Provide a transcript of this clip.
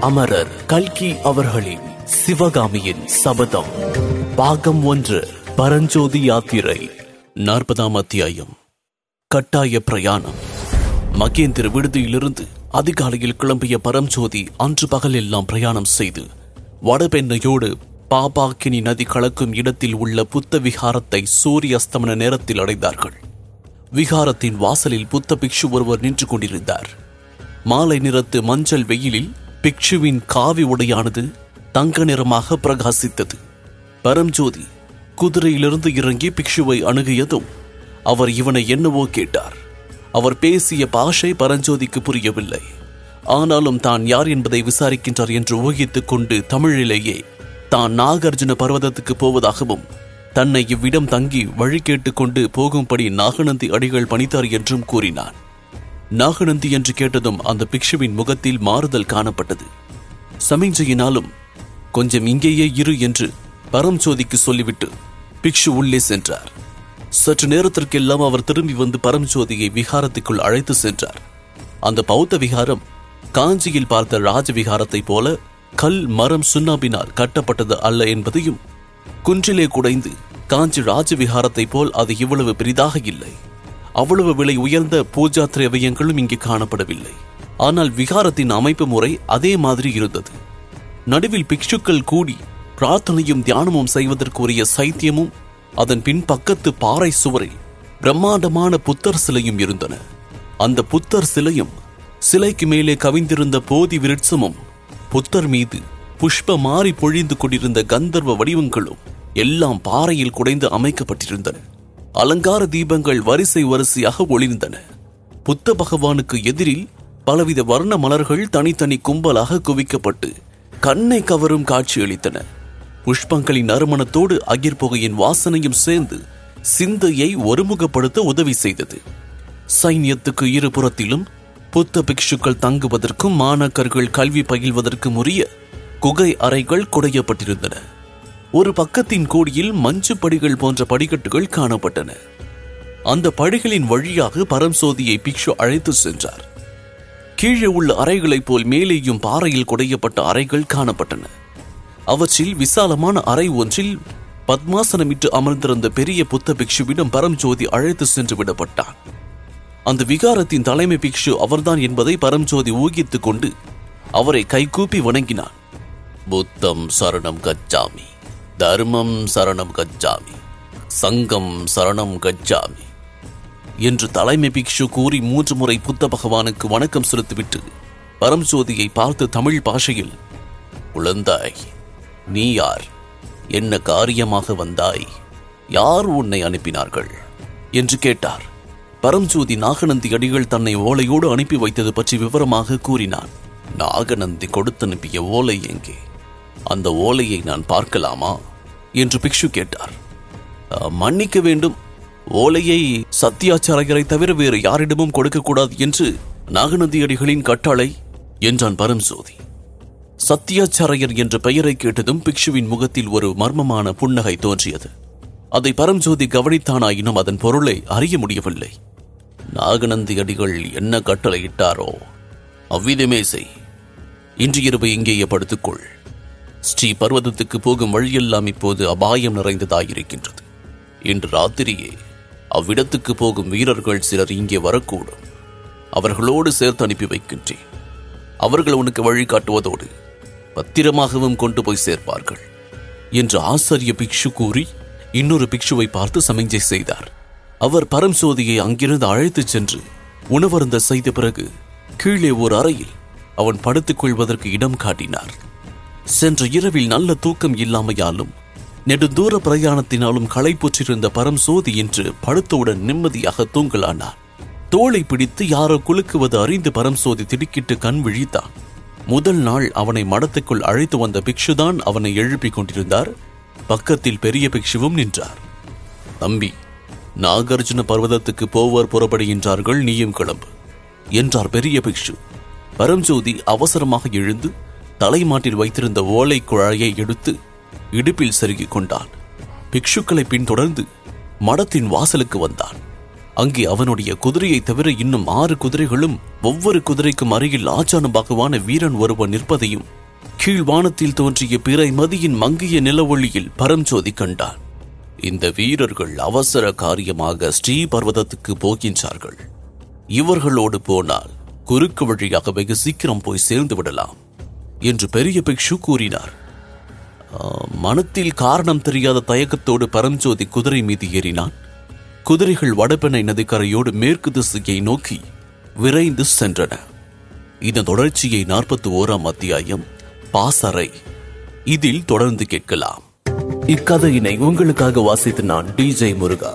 அமரர் கல்கி அவர்களின் சிவகாமியின் சபதம். பாகம் ஒன்று பரஞ்சோதி யாத்திரை நாற்பதாம் அத்தியாயம். கட்டாய பிரயாணம். மகேந்திர விடுதியிலிருந்து அதிகாலையில் கிளம்பிய பரம்ஜோதி அன்று பகலெல்லாம் பிரயாணம் செய்து வடபெண்ணையோடு பாபாக்கினி நதி கலக்கும் இடத்தில் உள்ள புத்த விகாரத்தை சூரிய அஸ்தமன நேரத்தில் அடைந்தார்கள். விகாரத்தின் வாசலில் புத்த பிக்ஷு ஒருவர் நின்று கொண்டிருந்தார். மாலை நிறத்து மஞ்சள் வெயிலில் பிக்ஷுவின் காவி உடையானது தங்க நிறமாக பிரகாசித்தது. பரம்ஜோதி குதிரையிலிருந்து இறங்கி பிக்ஷுவை அணுகியதும் அவர் இவனை என்னவோ கேட்டார். அவர் பேசிய பாஷை பரஞ்சோதிக்கு புரியவில்லை. ஆனாலும் தான் யார் என்பதை விசாரிக்கின்றார் என்று ஊகித்துக் கொண்டு தமிழிலேயே தான் நாகார்ஜுன பர்வதத்துக்கு போவதாகவும் தன்னை இவ்விடம் தங்கி வழி கேட்டுக்கொண்டு போகும்படி நாகநந்தி அடிகள் பணித்தார் என்றும் கூறினான். நாகநந்தி என்று கேட்டதும் அந்த பிக்ஷுவின் முகத்தில் மாறுதல் காணப்பட்டது. சமிஞ்சையினாலும் கொஞ்சம் இங்கேயே இரு என்று பரம்ஜோதிக்கு சொல்லிவிட்டு பிக்ஷு உள்ளே சென்றார். சற்று நேரத்திற்கெல்லாம் அவர் திரும்பி வந்து பரம்ஜோதியை விகாரத்துக்குள் அழைத்து சென்றார். அந்த பௌத்த விகாரம் காஞ்சியில் பார்த்த ராஜ விகாரத்தைப் போல கல் மரம் சுண்ணாம்பினால் கட்டப்பட்டது அல்ல என்பதையும் குன்றிலே குடைந்து காஞ்சி ராஜவிகாரத்தைப் போல் அது இவ்வளவு பெரிதாக இல்லை. அவ்வளவு விலை உயர்ந்த பூஜா திரவியங்களும் இங்கு காணப்படவில்லை. ஆனால் விகாரத்தின் அமைப்பு முறை அதே மாதிரி இருந்தது. நடுவில் பிக்ஷுக்கள் கூடி பிரார்த்தனையும் தியானமும் செய்வதற்குரிய சைத்தியமும் அதன் பின் பக்கத்து பாறை சுவரில் பிரம்மாண்டமான புத்தர் சிலையும் இருந்தன. அந்த புத்தர் சிலையும் சிலைக்கு மேலே கவிந்திருந்த போதி விருட்சமும் புத்தர் மீது புஷ்ப மாறி பொழிந்து கொண்டிருந்த கந்தர்வ வடிவங்களும் எல்லாம் பாறையில் குடைந்து அமைக்கப்பட்டிருந்தன. அலங்கார தீபங்கள் வரிசை வரிசையாக ஒளிர்ந்தன. புத்த பகவானுக்கு எதிரில் பலவித வர்ண மலர்கள் தனித்தனி கும்பலாக குவிக்கப்பட்டு கண்ணை கவரும் காட்சியளித்தன புஷ்பங்களின் நறுமணத்தோடு அகிர் புகையின் வாசனையும் சேர்ந்து சிந்தையை ஒருமுகப்படுத்த உதவி செய்தது. சைன்யத்துக்கு இருபுறத்திலும் புத்த பிக்ஷுக்கள் தங்குவதற்கும் மாணாக்கர்கள் கல்வி பயில்வதற்கும் உரிய குகை அறைகள் குடையப்பட்டிருந்தன. ஒரு பக்கத்தின் கோடியில் மஞ்சு படிகள் போன்ற படிக்கட்டுகள் காணப்பட்டன. அந்த படிகளின் வழியாக பரம்சோதியை பிக்ஷு அழைத்து சென்றார். கீழே உள்ள அறைகளைப் போல் மேலேயும் பாறையில் குடையப்பட்ட அறைகள் காணப்பட்டன. அவற்றில் விசாலமான அறை ஒன்றில் பத்மாசனமிட்டு அமர்ந்திருந்த பெரிய புத்த பிக்ஷுவிடம் பரம்ஜோதி அழைத்து சென்று விடப்பட்டான். அந்த விகாரத்தின் தலைமை பிக்ஷு அவர்தான் என்பதை பரம்ஜோதி ஊகித்துக் கொண்டு அவரை கைகூப்பி வணங்கினான். புத்தம் சரணம் கச்சாமி. தர்மம் சரணம் கச்சாமி சங்கம் சரணம் கச்சாமி என்று தலைமை பிக்ஷு கூறி மூன்று முறை புத்த பகவானுக்கு வணக்கம் செலுத்திவிட்டு பரம்ஜோதியை பார்த்து தமிழ் பாஷையில் குழந்தாய் நீ யார்? என்ன காரியமாக வந்தாய்? யார் உன்னை அனுப்பினார்கள்? என்று கேட்டார். பரம்ஜோதி நாகநந்தி அடிகள் தன்னை ஓலையோடு அனுப்பி வைத்தது பற்றி விவரமாக கூறினான். நாகநந்தி கொடுத்தனுப்பிய ஓலை எங்கே? அந்த ஓலையை நான் பார்க்கலாமா? என்று பிக்ஷு கேட்டார். மன்னிக்க வேண்டும். ஓலையை சத்தியாச்சாரியரை தவிர வேறு யாரிடமும் கொடுக்கக்கூடாது என்று நாகநந்தி அடிகளின் கட்டளை என்றான் பரம்சோதி. சத்தியாச்சாரியர் என்ற பெயரை கேட்டதும் பிக்ஷுவின் முகத்தில் ஒரு மர்மமான புன்னகை தோன்றியது. அதை பரம்ஜோதி கவனித்தானாயினும் அதன் பொருளை அறிய முடியவில்லை. நாகநந்தி அடிகள் என்ன கட்டளையிட்டாரோ அவ்விதமே செய். இன்று இரவு இங்கேயே படுத்துக்கொள். ஸ்ரீ பர்வதத்துக்கு போகும் வழியெல்லாம் இப்போது அபாயம் நிறைந்ததாயிருக்கின்றது. இன்று ராத்திரியே அவ்விடத்துக்கு போகும் வீரர்கள் சிலர் இங்கே வரக்கூடும். அவர்களோடு சேர்த்து அனுப்பி வைக்கின்றேன். அவர்கள் உனக்கு வழிகாட்டுவதோடு பத்திரமாகவும் கொண்டு போய் சேர்ப்பார்கள் என்று ஆசாரிய பிக்ஷு கூறி இன்னொரு பிக்ஷுவை பார்த்து சமிஞ்சை செய்தார். அவர் பரம்சோதியை அங்கிருந்து அழைத்துச் சென்று உணவருந்த செய்த பிறகு கீழே ஓர் அறையில் அவன் படுத்துக் கொள்வதற்கு இடம் காட்டினார். சென்ற இரவில் நல்ல தூக்கம் இல்லாமையாலும் நெடுந்தூர பிரயாணத்தினாலும் களைப்புற்றிருந்த பரம்சோதி என்று படுத்தவுடன் நிம்மதியாக தூங்கலானார். தோளை பிடித்து யாரோ குலுக்குவது அறிந்து பரம்சோதி திடுக்கிட்டு கண் விழித்தான். முதல் நாள் அவனை மடத்துக்குள் அழைத்து வந்த பிக்ஷுதான் அவனை எழுப்பிக் கொண்டிருந்தார். பக்கத்தில் பெரிய பிக்ஷுவும் நின்றார். தம்பி நாகார்ஜுன பர்வதத்துக்கு போவார் புறப்படுகின்றார்கள் நீயும் கிளம்பு என்றார் பெரிய பிக்ஷு. பரம்ஜோதி அவசரமாக எழுந்து தலைமாட்டில் வைத்திருந்த ஓலை குழாயை எடுத்து இடுப்பில் செருகிக் கொண்டான். பிக்ஷுக்களை பின்தொடர்ந்து மடத்தின் வாசலுக்கு வந்தான். அங்கே அவனுடைய குதிரையை தவிர இன்னும் ஆறு குதிரைகளும் ஒவ்வொரு குதிரைக்கும் அருகில் ஆச்சானுபாகவான வீரன் ஒருவன் நிற்பதையும் கீழ் வானத்தில் தோன்றிய பிறை மதியின் மங்கிய நிலவொளியில் பரஞ்சோதி கண்டான். இந்த வீரர்கள் அவசர காரியமாக ஸ்ரீபர்வதத்துக்கு போகின்றார்கள். இவர்களோடு போனால் குறுக்கு வழியாக வெகு சீக்கிரம் போய் சேர்ந்து விடலாம். என்று பெரிய பிக்ஷு கூறினார். மனத்தில் காரணம் தெரியாத தயக்கத்தோடு பரஞ்சோதி குதிரை மீது ஏறினான். குதிரைகள் வடபெண்ணை நதிக்கரையோடு மேற்கு திசையை நோக்கி விரைந்து சென்றன. இதன் தொடர்ச்சியை நாற்பத்தி ஓராம் அத்தியாயம் பாசறை. இதில் தொடர்ந்து கேட்கலாம். இக்கதையினை உங்களுக்காக வாசித்து நான் டிஜே முருகா.